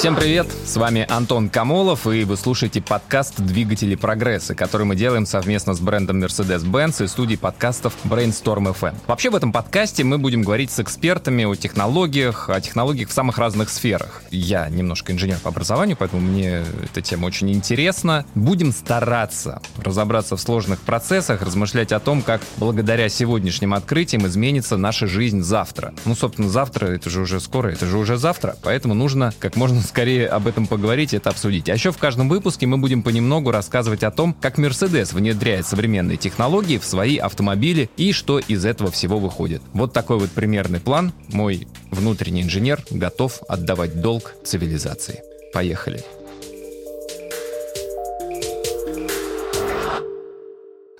Всем привет! С вами Антон Камолов, и вы слушаете подкаст «Двигатели прогресса», который мы делаем совместно с брендом Mercedes-Benz и студией подкастов Brainstorm FM. Вообще в этом подкасте мы будем говорить с экспертами о технологиях, о технологиях в самых разных сферах. Я немножко инженер по образованию, поэтому мне эта тема очень интересна. Будем стараться разобраться в сложных процессах, размышлять о том, как благодаря сегодняшним открытиям изменится наша жизнь завтра. Ну, собственно, завтра, это же уже скоро, это же уже завтра, поэтому нужно как можно скорее об этом поговорить это обсудить. А еще в каждом выпуске мы будем понемногу рассказывать о том, как Mercedes внедряет современные технологии в свои автомобили и что из этого всего выходит. Вот такой вот примерный план. Мой внутренний инженер готов отдавать долг цивилизации. Поехали.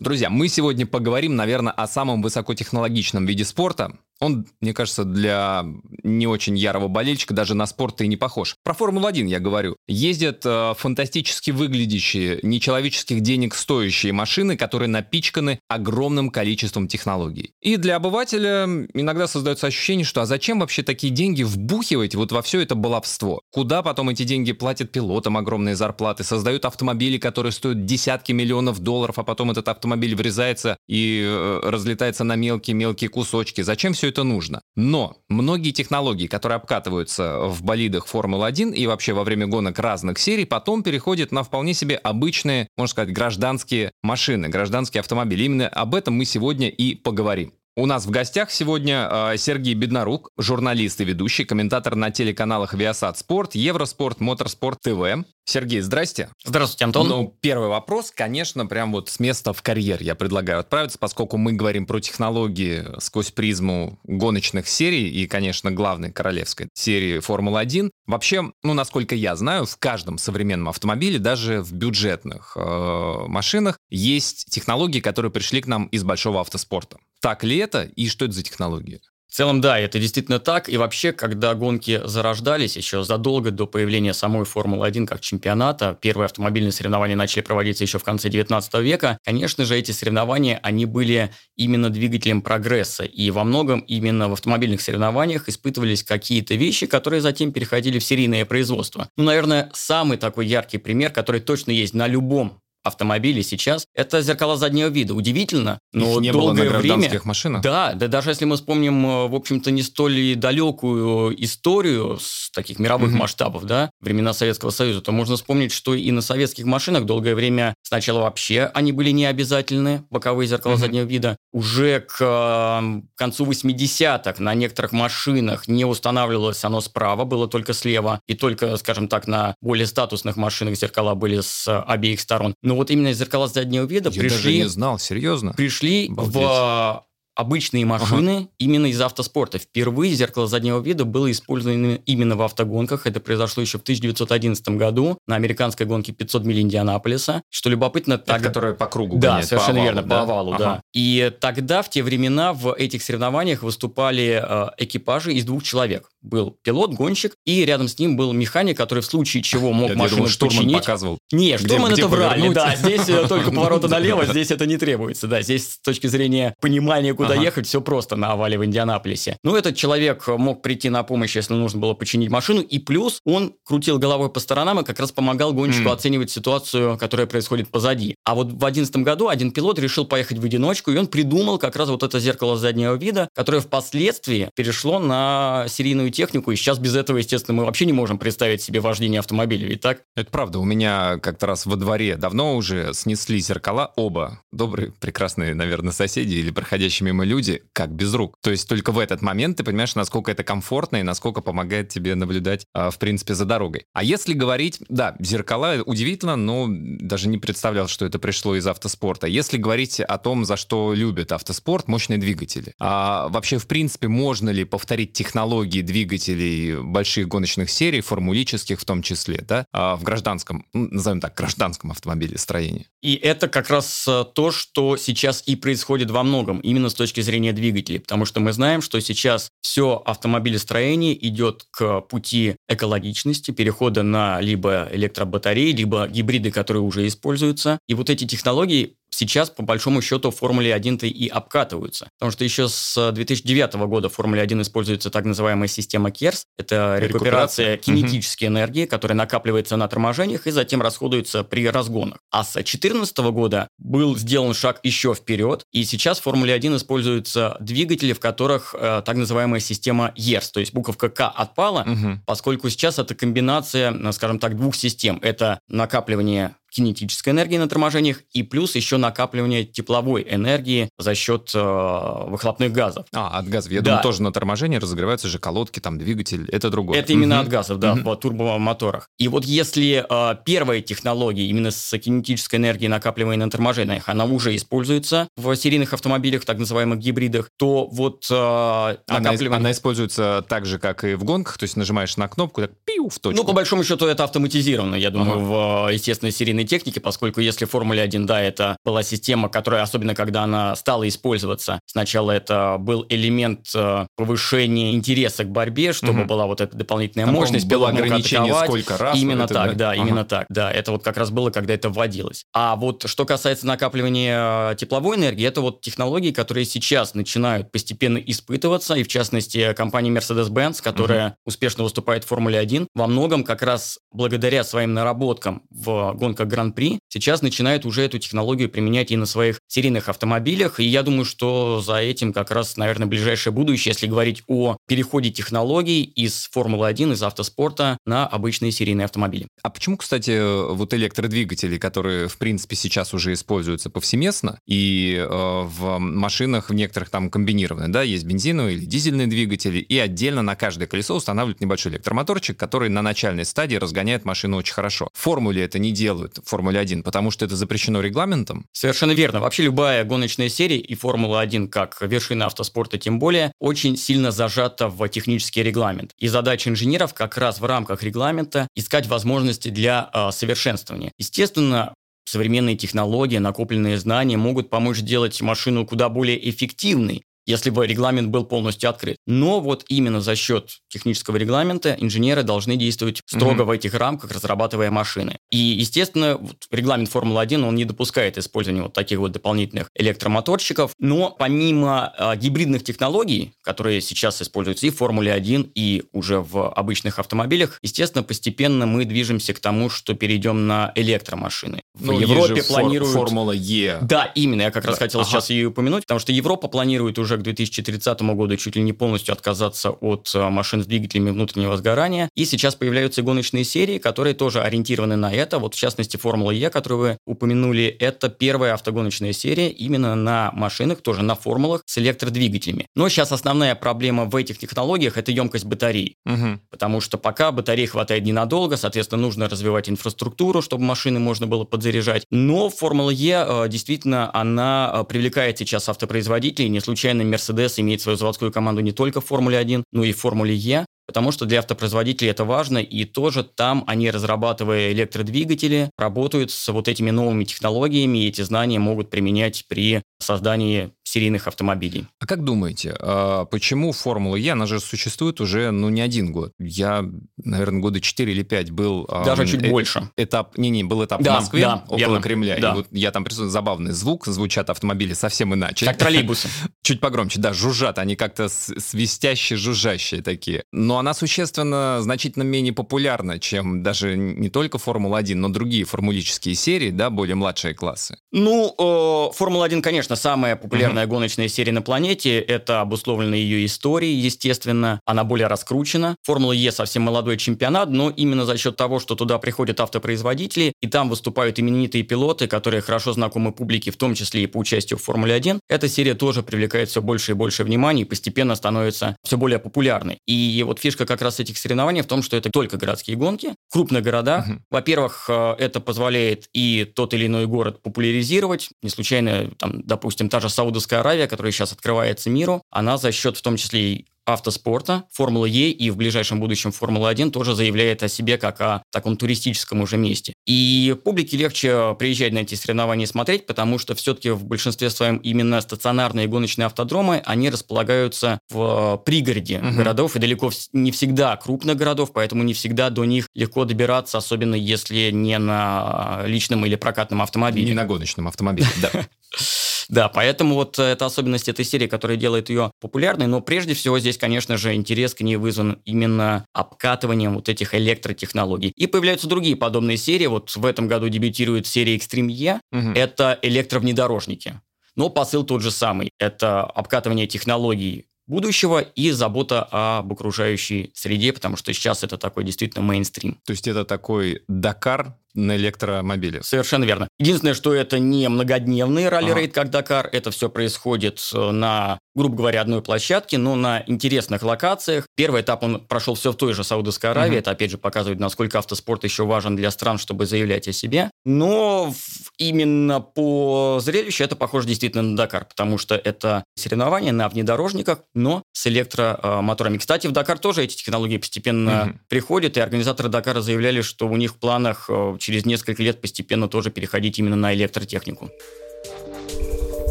Друзья, мы сегодня поговорим, наверное, о самом высокотехнологичном виде спорта, он, мне кажется, для не очень ярого болельщика даже на спорт и не похож. Про Формулу-1 я говорю. Ездят э, фантастически выглядящие, нечеловеческих денег стоящие машины, которые напичканы огромным количеством технологий. И для обывателя иногда создается ощущение, что а зачем вообще такие деньги вбухивать вот во все это баловство? Куда потом эти деньги платят пилотам огромные зарплаты, создают автомобили, которые стоят десятки миллионов долларов, а потом этот автомобиль врезается и э, разлетается на мелкие-мелкие кусочки. Зачем все это нужно. Но многие технологии, которые обкатываются в болидах Формулы-1 и вообще во время гонок разных серий, потом переходят на вполне себе обычные, можно сказать, гражданские машины, гражданские автомобили. Именно об этом мы сегодня и поговорим. У нас в гостях сегодня э, Сергей Беднорук, журналист и ведущий, комментатор на телеканалах Viasat Спорт, Евроспорт, Моторспорт ТВ. Сергей, здрасте. Здравствуйте, Антон. Ну, первый вопрос, конечно, прям вот с места в карьер я предлагаю отправиться, поскольку мы говорим про технологии сквозь призму гоночных серий и, конечно, главной королевской серии Формулы-1. Вообще, ну, насколько я знаю, в каждом современном автомобиле, даже в бюджетных э, машинах, есть технологии, которые пришли к нам из большого автоспорта. Так ли это и что это за технологии? В целом, да, это действительно так. И вообще, когда гонки зарождались, еще задолго до появления самой Формулы-1 как чемпионата, первые автомобильные соревнования начали проводиться еще в конце 19 века, конечно же, эти соревнования, они были именно двигателем прогресса. И во многом именно в автомобильных соревнованиях испытывались какие-то вещи, которые затем переходили в серийное производство. Ну, наверное, самый такой яркий пример, который точно есть на любом автомобилей сейчас, это зеркала заднего вида. Удивительно, но Их не долгое было на время... машинах? Да, да даже если мы вспомним, э, в общем-то, не столь далекую историю с таких мировых угу. масштабов, да, времена Советского Союза, то можно вспомнить, что и на советских машинах долгое время сначала вообще они были не обязательны, боковые зеркала угу. заднего вида. Уже к э, концу 80-х на некоторых машинах не устанавливалось оно справа, было только слева, и только, скажем так, на более статусных машинах зеркала были с обеих сторон. Но вот именно зеркала заднего вида Я пришли... даже не знал, серьезно? Пришли Обалдеть. в обычные машины ага. именно из автоспорта. Впервые зеркало заднего вида было использовано именно в автогонках. Это произошло еще в 1911 году на американской гонке 500 миль Индианаполиса. Что любопытно... Так... Это которая по кругу Да, гоняет, совершенно по овалу, верно, да? по овалу, ага. да. И тогда, в те времена, в этих соревнованиях выступали э, экипажи из двух человек. Был пилот, гонщик, и рядом с ним был механик, который в случае чего мог Я машину думал, штурман починить. показывал. Не, штурман где это врали, повернуть. да. Здесь э, только повороты налево, здесь это не требуется. Да, здесь с точки зрения понимания, куда Ага. ехать, все просто на овале в Индианаполисе. Ну, этот человек мог прийти на помощь, если нужно было починить машину, и плюс он крутил головой по сторонам и как раз помогал гонщику оценивать ситуацию, которая происходит позади. А вот в 2011 году один пилот решил поехать в одиночку, и он придумал как раз вот это зеркало заднего вида, которое впоследствии перешло на серийную технику, и сейчас без этого, естественно, мы вообще не можем представить себе вождение автомобиля, ведь так? Это правда. У меня как-то раз во дворе давно уже снесли зеркала оба. Добрые, прекрасные, наверное, соседи или проходящие мимо люди, как без рук. То есть только в этот момент ты понимаешь, насколько это комфортно и насколько помогает тебе наблюдать, а, в принципе, за дорогой. А если говорить, да, зеркала удивительно, но даже не представлял, что это пришло из автоспорта. Если говорить о том, за что любят автоспорт, мощные двигатели. А вообще, в принципе, можно ли повторить технологии двигателей больших гоночных серий, формулических в том числе, да, а, в гражданском, ну, назовем так, гражданском автомобилестроении? И это как раз э, то, что сейчас и происходит во многом, именно с точки зрения двигателей, потому что мы знаем, что сейчас все автомобилестроение идет к пути экологичности, перехода на либо электробатареи, либо гибриды, которые уже используются. И вот эти технологии сейчас, по большому счету, в Формуле 1-то и обкатываются. Потому что еще с 2009 года в Формуле 1 используется так называемая система KERS. Это рекуперация, рекуперация. кинетической угу. энергии, которая накапливается на торможениях и затем расходуется при разгонах. А с 2014 года был сделан шаг еще вперед, и сейчас в Формуле 1 используются двигатели, в которых э, так называемая система ERS, то есть буковка К отпала, угу. поскольку сейчас это комбинация, э, скажем так, двух систем. Это накапливание кинетической энергии на торможениях и плюс еще накапливание тепловой энергии за счет э, выхлопных газов. А, от газов. Я да. думаю, тоже на торможении разогреваются же колодки, там двигатель. Это другое. Это именно угу. от газов, да, угу. в турбомоторах. И вот если э, первая технология именно с кинетической энергией накапливания на торможениях, она уже используется в серийных автомобилях, так называемых гибридах, то вот э, накапливание... Она, она используется так же, как и в гонках, то есть нажимаешь на кнопку, так пиу в точку. Ну, по большому счету, это автоматизировано, я думаю, ага. в, естественно, серийной современной техники, поскольку если Формуле 1, да, это была система, которая, особенно когда она стала использоваться, сначала это был элемент э, повышения интереса к борьбе, чтобы угу. была вот эта дополнительная Там, мощность, было ограничение сколько раз. Именно это, так, да, да именно ага. так, да, это вот как раз было, когда это вводилось. А вот что касается накапливания э, тепловой энергии, это вот технологии, которые сейчас начинают постепенно испытываться, и в частности компания Mercedes-Benz, которая угу. успешно выступает в Формуле 1, во многом как раз благодаря своим наработкам в гонках Гран-при, сейчас начинают уже эту технологию применять и на своих серийных автомобилях. И я думаю, что за этим как раз, наверное, ближайшее будущее, если говорить о переходе технологий из Формулы-1, из автоспорта на обычные серийные автомобили. А почему, кстати, вот электродвигатели, которые, в принципе, сейчас уже используются повсеместно, и э, в машинах в некоторых там комбинированные, да, есть бензиновые или дизельные двигатели, и отдельно на каждое колесо устанавливают небольшой электромоторчик, который на начальной стадии разгоняет машину очень хорошо. В формуле это не делают Формуле 1, потому что это запрещено регламентом? Совершенно верно. Вообще любая гоночная серия и Формула-1 как вершина автоспорта тем более очень сильно зажата в технический регламент. И задача инженеров как раз в рамках регламента искать возможности для э, совершенствования. Естественно, современные технологии, накопленные знания могут помочь сделать машину куда более эффективной, если бы регламент был полностью открыт. Но вот именно за счет технического регламента инженеры должны действовать строго mm-hmm. в этих рамках, разрабатывая машины. И, естественно, вот регламент Формулы-1, он не допускает использования вот таких вот дополнительных электромоторчиков. Но помимо э, гибридных технологий, которые сейчас используются и в Формуле 1, и уже в обычных автомобилях, естественно, постепенно мы движемся к тому, что перейдем на электромашины. В ну, Европе планируют... Формула Е. Да, именно, я как раз да. хотел ага. сейчас ее упомянуть, потому что Европа планирует уже к 2030 году чуть ли не полностью отказаться от э, машин с двигателями внутреннего сгорания. И сейчас появляются гоночные серии, которые тоже ориентированы на это. Вот в частности Формула Е, которую вы упомянули, это первая автогоночная серия именно на машинах, тоже на формулах с электродвигателями. Но сейчас основная проблема в этих технологиях – это емкость батарей. Угу. Потому что пока батарей хватает ненадолго, соответственно, нужно развивать инфраструктуру, чтобы машины можно было подзаряжать. Но Формула Е э, действительно, она э, привлекает сейчас автопроизводителей. Не случайно Mercedes имеет свою заводскую команду не только в Формуле 1, но и в Формуле Е, потому что для автопроизводителей это важно, и тоже там они, разрабатывая электродвигатели, работают с вот этими новыми технологиями, и эти знания могут применять при создании серийных автомобилей. А как думаете, а почему Формула Е, она же существует уже, ну, не один год. Я, наверное, года 4 или 5 был... Даже чуть э- больше. Этап, не-не, был этап да, в Москве, да, около верно. Кремля. Да. И вот я там присутствую, забавный звук, звучат автомобили совсем иначе. Как троллейбусы. Чуть погромче, да, жужжат, они как-то свистящие, жужжащие такие. Но она существенно, значительно менее популярна, чем даже не только Формула-1, но другие формулические серии, да, более младшие классы. Ну, э, Формула-1, конечно, самая популярная популярная гоночная серия на планете. Это обусловлено ее историей, естественно. Она более раскручена. Формула Е совсем молодой чемпионат, но именно за счет того, что туда приходят автопроизводители, и там выступают именитые пилоты, которые хорошо знакомы публике, в том числе и по участию в Формуле 1, эта серия тоже привлекает все больше и больше внимания и постепенно становится все более популярной. И вот фишка как раз этих соревнований в том, что это только городские гонки в крупных городах. Угу. Во-первых, э, это позволяет и тот или иной город популяризировать. Не случайно, там, допустим, та же Саудовская Аравия, которая сейчас открывается миру, она за счет в том числе и автоспорта, Формулы Е и в ближайшем будущем Формула-1 тоже заявляет о себе как о таком туристическом уже месте. И публике легче приезжать на эти соревнования и смотреть, потому что все-таки в большинстве своем именно стационарные гоночные автодромы, они располагаются в пригороде угу. городов и далеко не всегда крупных городов, поэтому не всегда до них легко добираться, особенно если не на личном или прокатном автомобиле. Не на гоночном автомобиле, да. Да, поэтому вот это особенность этой серии, которая делает ее популярной, но прежде всего здесь, конечно же, интерес к ней вызван именно обкатыванием вот этих электротехнологий. И появляются другие подобные серии, вот в этом году дебютирует серия Extreme E, угу. это электровнедорожники. Но посыл тот же самый. Это обкатывание технологий будущего и забота об окружающей среде, потому что сейчас это такой действительно мейнстрим. То есть это такой Дакар на электромобиле. Совершенно верно. Единственное, что это не многодневный ралли-рейд, ага. как Дакар. Это все происходит э, на, грубо говоря, одной площадке, но на интересных локациях. Первый этап он прошел все в той же Саудовской Аравии. Угу. Это, опять же, показывает, насколько автоспорт еще важен для стран, чтобы заявлять о себе. Но именно по зрелищу это похоже действительно на Дакар, потому что это соревнования на внедорожниках, но с электромоторами. Кстати, в Дакар тоже эти технологии постепенно угу. приходят, и организаторы Дакара заявляли, что у них в планах э, через несколько лет постепенно тоже переходить именно на электротехнику.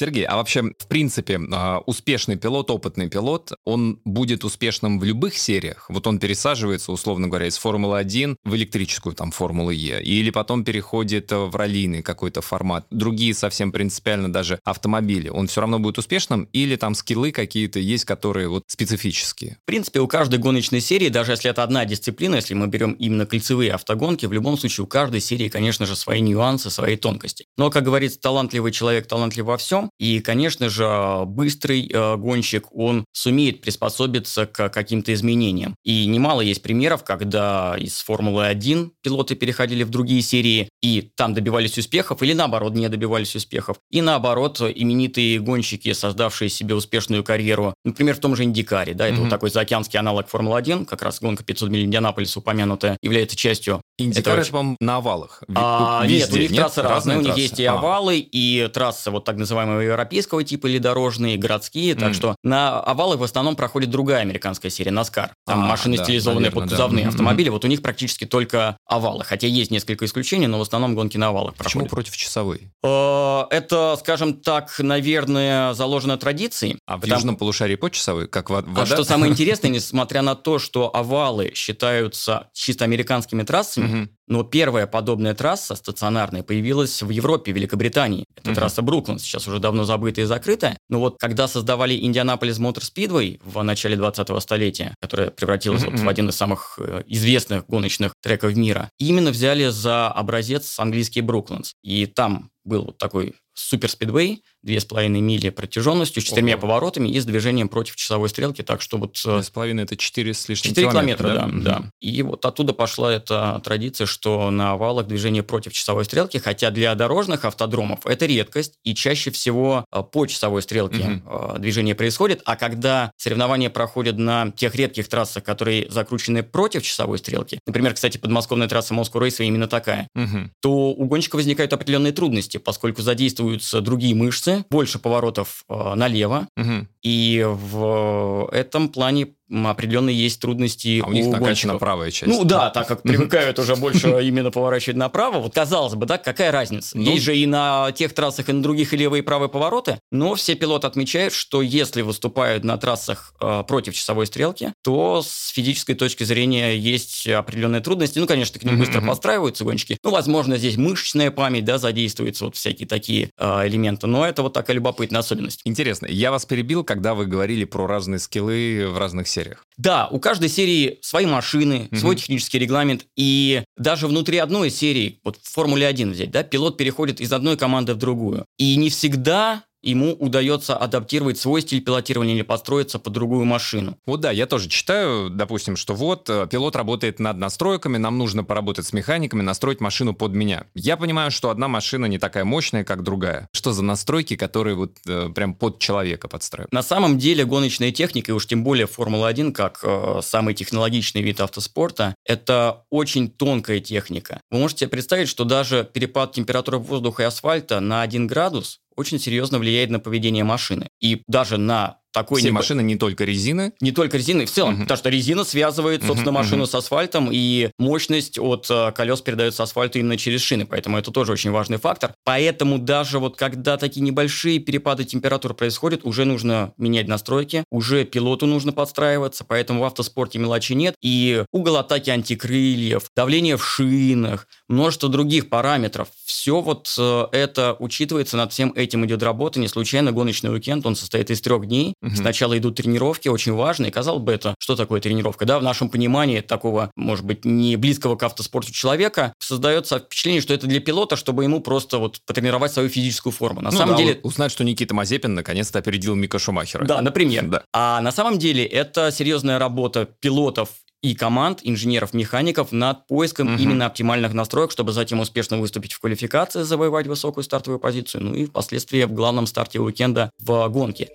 Сергей, а вообще, в принципе, а, успешный пилот, опытный пилот, он будет успешным в любых сериях? Вот он пересаживается, условно говоря, из Формулы-1 в электрическую там Формулу Е, или потом переходит в раллийный какой-то формат, другие совсем принципиально даже автомобили. Он все равно будет успешным, или там скиллы какие-то есть, которые вот специфические? В принципе, у каждой гоночной серии, даже если это одна дисциплина, если мы берем именно кольцевые автогонки, в любом случае у каждой серии, конечно же, свои нюансы, свои тонкости. Но, как говорится, талантливый человек талантлив во всем, и, конечно же, быстрый э, гонщик, он сумеет приспособиться к каким-то изменениям. И немало есть примеров, когда из Формулы-1 пилоты переходили в другие серии и там добивались успехов, или наоборот, не добивались успехов. И наоборот, именитые гонщики, создавшие себе успешную карьеру, например, в том же Индикаре, да, это mm-hmm. вот такой заокеанский аналог Формулы-1, как раз гонка 500 миль Индианаполис упомянутая, является частью Индикар это, по на овалах. А, Везде, нет, у них нет? трассы разные. разные у них есть и а. овалы, и трассы вот так называемые европейского типа или дорожные, городские. Так mm. что на овалах в основном проходит другая американская серия, NASCAR. Там а, машины да, стилизованные наверное, под кузовные да. автомобили. Mm-hmm. Вот у них практически только овалы. Хотя есть несколько исключений, но в основном гонки на овалах Почему проходят. против часовой? Э, это, скажем так, наверное, заложено традицией. А в потому... южном полушарии по часовой, как вода? А что самое интересное, несмотря на то, что овалы считаются чисто американскими трассами, но первая подобная трасса стационарная появилась в Европе, в Великобритании. Это mm-hmm. трасса Бруклин, сейчас уже давно забытая и закрытая. Но вот когда создавали Индианаполис Мотор Спидвей в начале 20-го столетия, которая превратилась вот в один из самых э, известных гоночных треков мира, именно взяли за образец английский Бруклинс. И там был вот такой супер спидвей, 2,5 мили протяженностью, с четырьмя Ого. поворотами и с движением против часовой стрелки, так что вот... 2,5 это 4 с лишним 4 километра, да? да, да. И вот оттуда пошла эта традиция, что на овалах движение против часовой стрелки, хотя для дорожных автодромов это редкость, и чаще всего а, по часовой стрелке угу. движение происходит, а когда соревнования проходят на тех редких трассах, которые закручены против часовой стрелки, например, кстати, подмосковная трасса Moscow Raceway именно такая, угу. то у гонщика возникают определенные трудности, поскольку задействуются другие мышцы, улицы, больше поворотов э, налево, угу. и в этом плане определенно есть трудности а у, у них накачана правая часть. Ну да, так как привыкают уже больше именно поворачивать направо. Вот казалось бы, да, какая разница? Ну, есть же и на тех трассах, и на других и левые, и правые повороты, но все пилоты отмечают, что если выступают на трассах э, против часовой стрелки, то с физической точки зрения есть определенные трудности. Ну, конечно, к ним быстро подстраиваются гонщики. Ну, возможно, здесь мышечная память, да, задействуется, вот всякие такие э, элементы, но это вот такая любопытная особенность. Интересно, я вас перебил, когда вы говорили про разные скиллы в разных сериях сериях. Да, у каждой серии свои машины, угу. свой технический регламент, и даже внутри одной серии, вот в Формуле 1 взять, да, пилот переходит из одной команды в другую. И не всегда ему удается адаптировать свой стиль пилотирования или построиться под другую машину. Вот да, я тоже читаю, допустим, что вот э, пилот работает над настройками, нам нужно поработать с механиками, настроить машину под меня. Я понимаю, что одна машина не такая мощная, как другая. Что за настройки, которые вот э, прям под человека подстраивают? На самом деле гоночная техника, и уж тем более Формула-1, как э, самый технологичный вид автоспорта, это очень тонкая техника. Вы можете себе представить, что даже перепад температуры воздуха и асфальта на 1 градус очень серьезно влияет на поведение машины. И даже на такой... Все небо- машины не только резины. Не только резины, в целом, Мгм. потому что резина связывает, собственно, машину мгм. с асфальтом, и мощность от э, колес передается асфальту именно через шины, поэтому это тоже очень важный фактор. Поэтому даже вот когда такие небольшие перепады температур происходят, уже нужно менять настройки, уже пилоту нужно подстраиваться, поэтому в автоспорте мелочи нет, и угол атаки антикрыльев, давление в шинах, множество других параметров, все вот э, это учитывается, над всем этим идет работа, не случайно гоночный уикенд, он состоит из трех дней, Мгм. Сначала идут тренировки, очень важные. Казалось бы, это что такое тренировка? Да, в нашем понимании такого, может быть, не близкого к автоспорту человека создается впечатление, что это для пилота, чтобы ему просто вот потренировать свою физическую форму. На Ну самом да, деле, узнать, что Никита Мазепин наконец-то опередил Мика Шумахера. да, например. Да. А на самом деле это серьезная работа пилотов и команд, инженеров, механиков над поиском Мгм. именно оптимальных настроек, чтобы затем успешно выступить в квалификации, завоевать высокую стартовую позицию, ну и впоследствии в главном старте уикенда в гонке.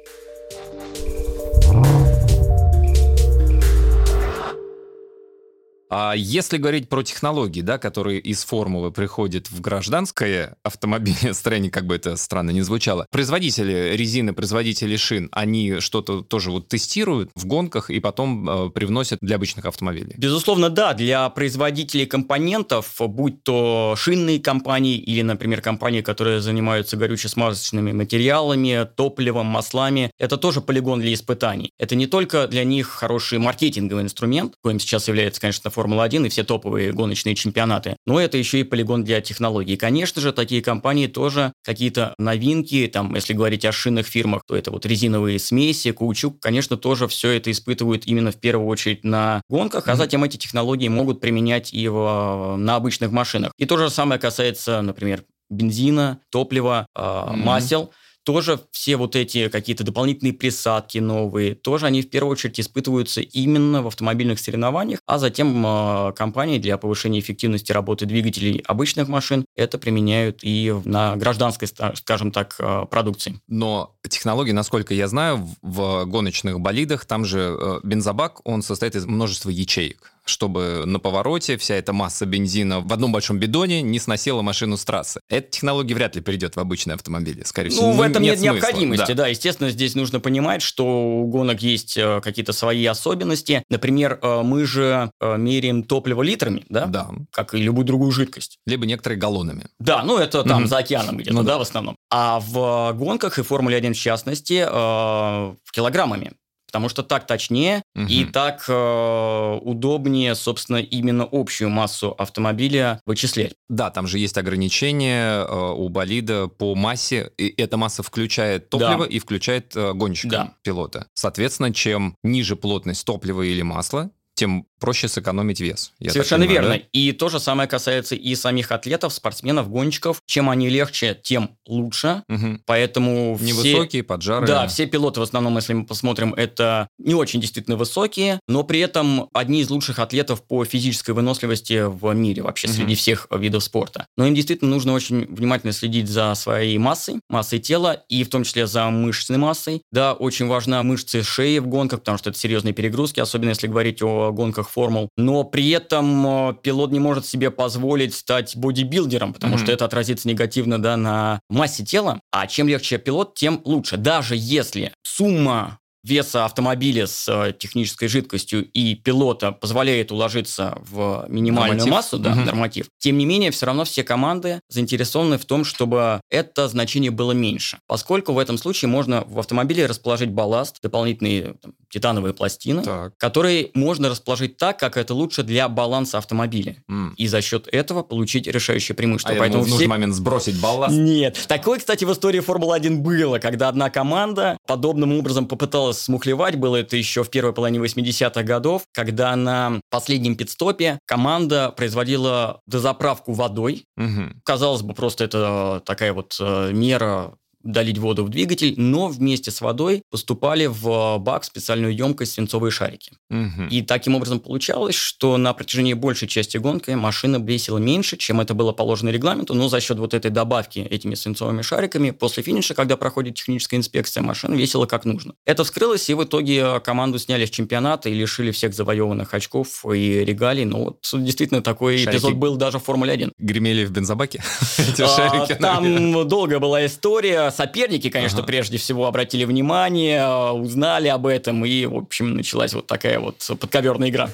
А если говорить про технологии, да, которые из формулы приходят в гражданское автомобилестроение, как бы это странно не звучало, производители резины, производители шин, они что-то тоже вот тестируют в гонках и потом э, привносят для обычных автомобилей? Безусловно, да, для производителей компонентов, будь то шинные компании или, например, компании, которые занимаются горюче-смазочными материалами, топливом, маслами, это тоже полигон для испытаний. Это не только для них хороший маркетинговый инструмент, коим сейчас является, конечно, Формула-1 и все топовые гоночные чемпионаты, но это еще и полигон для технологий. Конечно же, такие компании тоже какие-то новинки, там, если говорить о шинных фирмах, то это вот резиновые смеси, каучук, конечно, тоже все это испытывают именно в первую очередь на гонках, а затем эти технологии могут применять и в, на обычных машинах. И то же самое касается, например, бензина, топлива, э, Мгм. масел. Тоже все вот эти какие-то дополнительные присадки новые, тоже они в первую очередь испытываются именно в автомобильных соревнованиях, а затем э, компании для повышения эффективности работы двигателей обычных машин это применяют и на гражданской, скажем так, э, продукции. Но технологии, насколько я знаю, в- в гоночных болидах, там же э, бензобак, он состоит из множества ячеек, чтобы на повороте вся эта масса бензина в одном большом бидоне не сносила машину с трассы. Эта технология вряд ли перейдет в обычные автомобили, скорее всего. Ну, в этом нет, смысла. необходимости, Да. да. Естественно, здесь нужно понимать, что у гонок есть э, какие-то свои особенности. Например, э, мы же э, меряем топливо литрами, да? Да. Как и любую другую жидкость. Либо некоторые галлонами. Да, ну это там Мгм. за океаном где-то, Ну да. да. в основном. А в гонках и Формуле 1 в частности э, килограммами. Потому что так точнее Мгм. и так э, удобнее, собственно, именно общую массу автомобиля вычислять. Да, там же есть ограничения э, у болида по массе, и эта масса включает топливо Да. и включает э, гонщика, Да. пилота. Соответственно, чем ниже плотность топлива или масла, тем проще сэкономить вес. Совершенно понимаю, верно. И то же самое касается и самих атлетов, спортсменов, гонщиков. Чем они легче, тем лучше. да? Мгм. Поэтому все... Невысокие, поджарые. Да, все пилоты в основном, если мы посмотрим, это не очень действительно высокие, но при этом одни из лучших атлетов по физической выносливости в мире вообще Мгм. среди всех видов спорта. Но им действительно нужно очень внимательно следить за своей массой, массой тела и в том числе за мышечной массой. Да, очень важна мышцы шеи в гонках, потому что это серьезные перегрузки, особенно если говорить о гонках формул. Но при этом э, пилот не может себе позволить стать бодибилдером, потому Мгм. что это отразится негативно да, на массе тела. А чем легче пилот, тем лучше. Даже если сумма веса автомобиля с э, технической жидкостью и пилота позволяет уложиться в минимальную Норматив. массу, да, Мгм. норматив. Тем не менее, все равно все команды заинтересованы в том, чтобы это значение было меньше. Поскольку в этом случае можно в автомобиле расположить балласт, дополнительные там, титановые пластины, Так. которые можно расположить так, как это лучше для баланса автомобиля. М. И за счет этого получить решающее преимущество. А Поэтому в нужный все момент сбросить балласт. нет. Такое, кстати, в истории Формулы-1 было, когда одна команда подобным образом попыталась смухлевать. Было это еще в первой половине 80-х годов, когда на последнем пидстопе команда производила дозаправку водой. Мгм. Казалось бы, просто это такая вот э, мера долить воду в двигатель, но вместе с водой поступали в бак специальную емкость свинцовые шарики. Мгм. И таким образом получалось, что на протяжении большей части гонки машина весила меньше, чем это было положено регламенту, но за счет вот этой добавки этими свинцовыми шариками после финиша, когда проходит техническая инспекция, машина весила как нужно. Это вскрылось, и в итоге команду сняли с чемпионата и лишили всех завоеванных очков и регалий. Ну вот действительно такой Шарики. эпизод был даже в Формуле 1. Гремели в бензобаке А. Там долгая была история. Соперники, конечно, ага. прежде всего обратили внимание, узнали об этом, и, в общем, началась вот такая вот подковерная игра.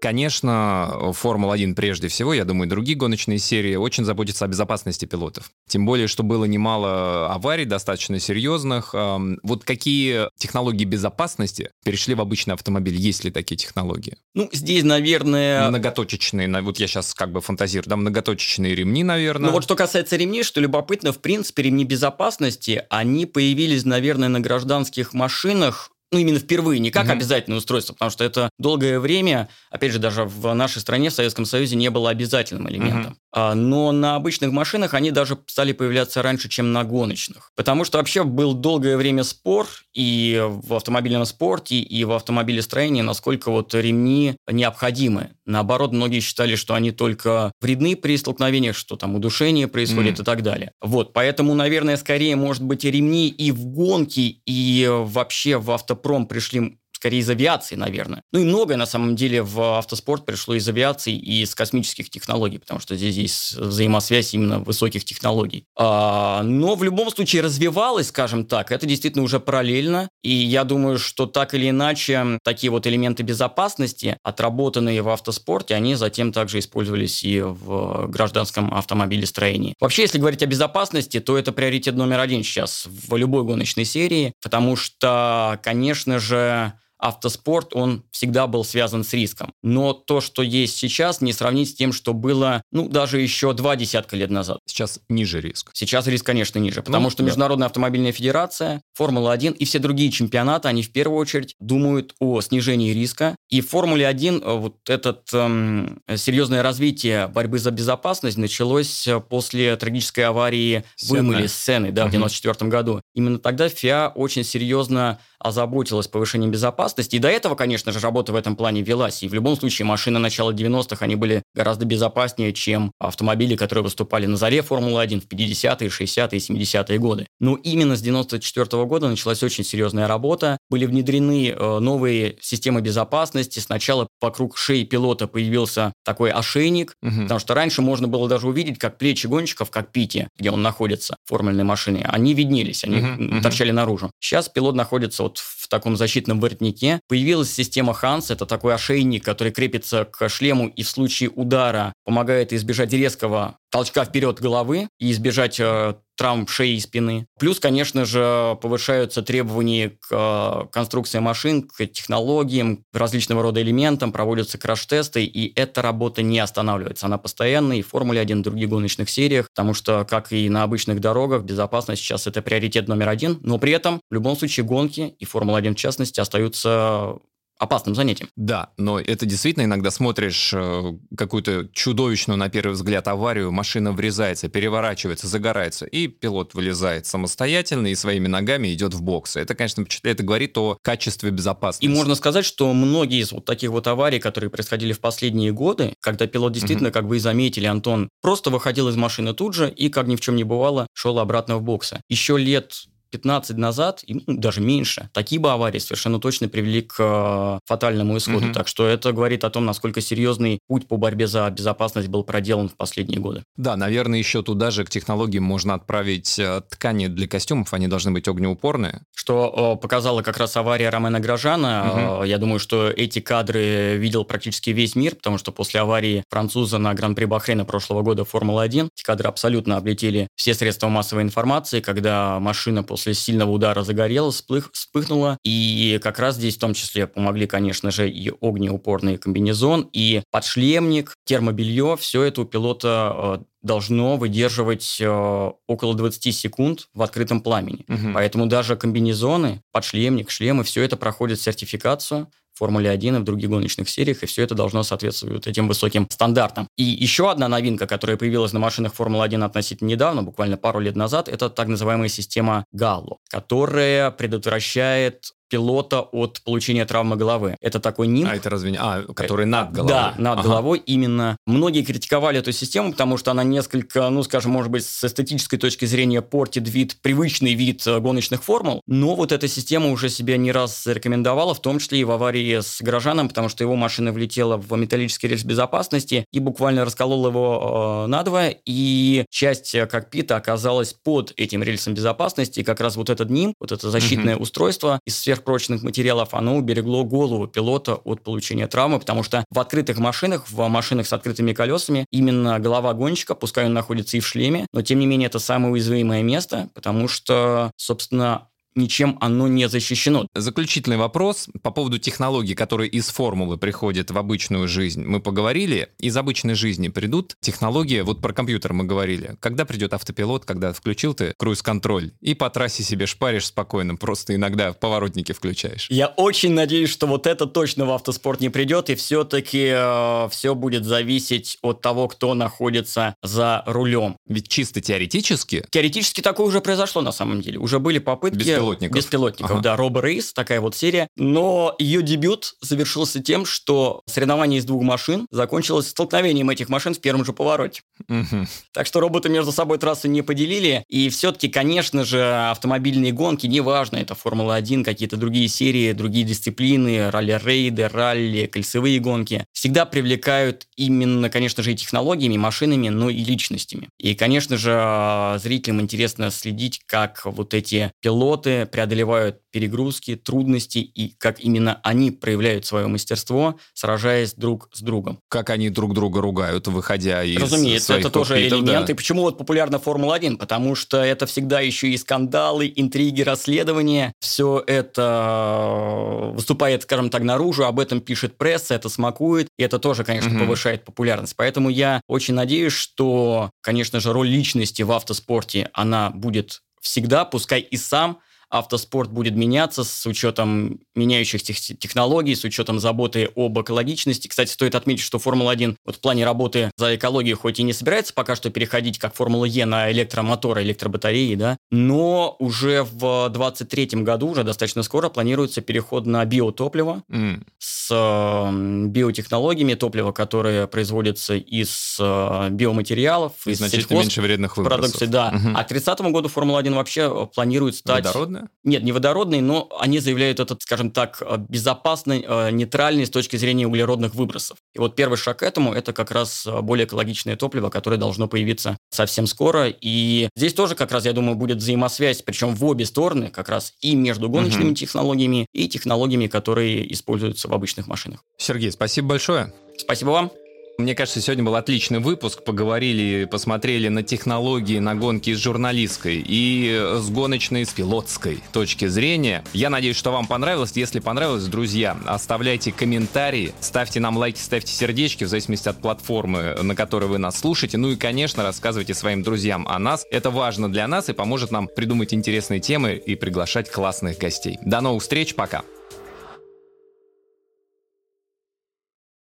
Конечно, Формула-1 прежде всего, я думаю, другие гоночные серии очень заботятся о безопасности пилотов. Тем более, что было немало аварий, достаточно серьезных. Вот какие технологии безопасности перешли в обычный автомобиль? Есть ли такие технологии? Ну, здесь, наверное... Многоточечные, вот я сейчас как бы фантазирую, да, многоточечные ремни, наверное. Ну, вот что касается ремней, что любопытно, в принципе, ремни безопасности, они появились, наверное, на гражданских машинах ну, именно впервые, не как mm-hmm. обязательное устройство, потому что это долгое время, опять же, даже в нашей стране, в Советском Союзе, не было обязательным элементом. Mm-hmm. А, но на обычных машинах они даже стали появляться раньше, чем на гоночных. Потому что вообще был долгое время спор и в автомобильном спорте, и в автомобилестроении, насколько вот ремни необходимы. Наоборот, многие считали, что они только вредны при столкновениях, что там удушение происходит mm-hmm. и так далее. Вот, поэтому, наверное, скорее, может быть, ремни и в гонке, и вообще в авто автопром пришли скорее из авиации, наверное. Ну и многое, на самом деле, в автоспорт пришло из авиации и из космических технологий, потому что здесь есть взаимосвязь именно высоких технологий. А, но в любом случае развивалось, скажем так, это действительно уже параллельно, и я думаю, что так или иначе такие вот элементы безопасности, отработанные в автоспорте, они затем также использовались и в гражданском автомобилестроении. Вообще, если говорить о безопасности, то это приоритет номер один сейчас в любой гоночной серии, потому что, конечно же, автоспорт, он всегда был связан с риском. Но то, что есть сейчас, не сравнить с тем, что было, ну, даже еще два десятка лет назад. Сейчас ниже риск. Сейчас риск, конечно, ниже, потому ну, что да. Международная автомобильная федерация, Формула-1 и все другие чемпионаты, они в первую очередь думают о снижении риска. И в Формуле-1 э, вот этот эм, серьезное развитие борьбы за безопасность началось э, после трагической аварии Сцена. вымыли сцены, да, в 94 году. Именно тогда ФИА очень серьезно озаботилась повышением безопасности. И до этого, конечно же, работа в этом плане велась. И в любом случае машины начала 90-х, они были гораздо безопаснее, чем автомобили, которые выступали на заре Формулы-1 в 50-е, 60-е, 70-е годы. Но именно с 94 -го года началась очень серьезная работа. Были внедрены э, новые системы безопасности. Сначала вокруг шеи пилота появился такой ошейник, угу. потому что раньше можно было даже увидеть, как плечи гонщика в кокпите, где он находится, в формульной машине, они виднелись, они угу, торчали угу. наружу. Сейчас пилот находится вот в таком защитном воротнике. Появилась система Ханс, это такой ошейник, который крепится к шлему и в случае удара помогает избежать резкого толчка вперед головы и избежать э, травм шеи и спины. Плюс, конечно же, повышаются требования к э, конструкции машин, к технологиям, к различного рода элементам, проводятся краш-тесты, и эта работа не останавливается. Она постоянная и в Формуле 1, и в других гоночных сериях, потому что, как и на обычных дорогах, безопасность сейчас это приоритет номер один, но при этом в любом случае гонки и Формула-1 в частности остаются опасным занятием. Да, но это действительно иногда смотришь э, какую-то чудовищную, на первый взгляд, аварию, машина врезается, переворачивается, загорается, и пилот вылезает самостоятельно и своими ногами идет в бокс. Это, конечно, это говорит о качестве безопасности. И можно сказать, что многие из вот таких вот аварий, которые происходили в последние годы, когда пилот действительно, угу. как вы и заметили, Антон, просто выходил из машины тут же и, как ни в чем не бывало, шел обратно в боксы. Еще лет 15 назад, и, ну, даже меньше, такие бы аварии совершенно точно привели к э, фатальному исходу. Угу. Так что это говорит о том, насколько серьезный путь по борьбе за безопасность был проделан в последние годы. Да, наверное, еще туда же к технологиям можно отправить э, ткани для костюмов, они должны быть огнеупорные. Что э, показала как раз авария Ромена Грожана. Угу. Я думаю, что эти кадры видел практически весь мир, потому что после аварии француза на Гран-при Бахрейна прошлого года Формула-1 эти кадры абсолютно облетели все средства массовой информации, когда машина после сильного удара загорелась, всплых, вспыхнула. И как раз здесь в том числе помогли, конечно же, и огнеупорный комбинезон, и подшлемник, термобелье. Все это у пилота э, должно выдерживать э, около 20 секунд в открытом пламени. Угу. Поэтому даже комбинезоны, подшлемник, шлемы, все это проходит сертификацию Формуле 1 и в других гоночных сериях, и все это должно соответствовать этим высоким стандартам. И еще одна новинка, которая появилась на машинах Формулы 1 относительно недавно, буквально пару лет назад, это так называемая система Gallo, которая предотвращает пилота от получения травмы головы. Это такой нимб. А это разве не... А, который над головой. Да, над ага. головой именно. Многие критиковали эту систему, потому что она несколько, ну, скажем, может быть, с эстетической точки зрения портит вид, привычный вид э, гоночных формул. Но вот эта система уже себя не раз зарекомендовала, в том числе и в аварии с горожаном, потому что его машина влетела в металлический рельс безопасности и буквально расколола его э, надвое, и часть э, кокпита оказалась под этим рельсом безопасности, и как раз вот этот НИМ, вот это защитное mm-hmm. устройство из сверхпрочных материалов, оно уберегло голову пилота от получения травмы, потому что в открытых машинах, в машинах с открытыми колесами, именно голова гонщика, пускай он находится и в шлеме, но тем не менее это самое уязвимое место, потому что, собственно, ничем оно не защищено. Заключительный вопрос по поводу технологий, которые из формулы приходят в обычную жизнь. Мы поговорили, из обычной жизни придут технологии, вот про компьютер мы говорили. Когда придет автопилот, когда включил ты круиз-контроль и по трассе себе шпаришь спокойно, просто иногда поворотники включаешь. Я очень надеюсь, что вот это точно в автоспорт не придет, и все-таки э, все будет зависеть от того, кто находится за рулем. Ведь чисто теоретически... Теоретически такое уже произошло на самом деле. Уже были попытки беспилотников. Беспилотников, ага. да. Робо Рейс, такая вот серия. Но ее дебют завершился тем, что соревнование из двух машин закончилось столкновением этих машин в первом же повороте. Угу. Так что роботы между собой трассы не поделили. И все-таки, конечно же, автомобильные гонки, неважно, это Формула-1, какие-то другие серии, другие дисциплины, ралли-рейды, ралли, кольцевые гонки, всегда привлекают именно, конечно же, и технологиями, машинами, но и личностями. И, конечно же, зрителям интересно следить, как вот эти пилоты, преодолевают перегрузки, трудности и как именно они проявляют свое мастерство, сражаясь друг с другом. Как они друг друга ругают, выходя из Разумеется, своих это тоже элемент. Да. И почему вот популярна Формула-1? Потому что это всегда еще и скандалы, интриги, расследования. Все это выступает, скажем так, наружу, об этом пишет пресса, это смакует, и это тоже, конечно, угу. повышает популярность. Поэтому я очень надеюсь, что, конечно же, роль личности в автоспорте, она будет всегда, пускай и сам автоспорт будет меняться с учетом меняющихся технологий, с учетом заботы об экологичности. Кстати, стоит отметить, что Формула-1 вот в плане работы за экологию хоть и не собирается пока что переходить, как Формула Е, на электромоторы, электробатареи, да, но уже в 2023 году, уже достаточно скоро, планируется переход на биотопливо mm. с э, биотехнологиями, топливо, которое производится из э, биоматериалов, и из значительно меньше вредных выбросов. Продукции, да. Угу. А к 30 году Формула-1 вообще планирует стать... Водородной? Водородная? Нет, не водородный, но они заявляют этот, скажем так, э, безопасный, э, нейтральный с точки зрения углеродных выбросов. И вот первый шаг к этому – это как раз э, более экологичное топливо, которое должно появиться совсем скоро. И здесь тоже как раз, я думаю, будет взаимосвязь, причем в обе стороны, как раз и между гоночными угу. технологиями, и технологиями, которые используются в обычных машинах. Сергей, спасибо большое. Спасибо вам. Мне кажется, сегодня был отличный выпуск. Поговорили, посмотрели на технологии, на гонки с журналистской и с гоночной, с пилотской точки зрения. Я надеюсь, что вам понравилось. Если понравилось, друзья, оставляйте комментарии, ставьте нам лайки, ставьте сердечки, в зависимости от платформы, на которой вы нас слушаете. Ну и, конечно, рассказывайте своим друзьям о нас. Это важно для нас и поможет нам придумать интересные темы и приглашать классных гостей. До новых встреч, пока!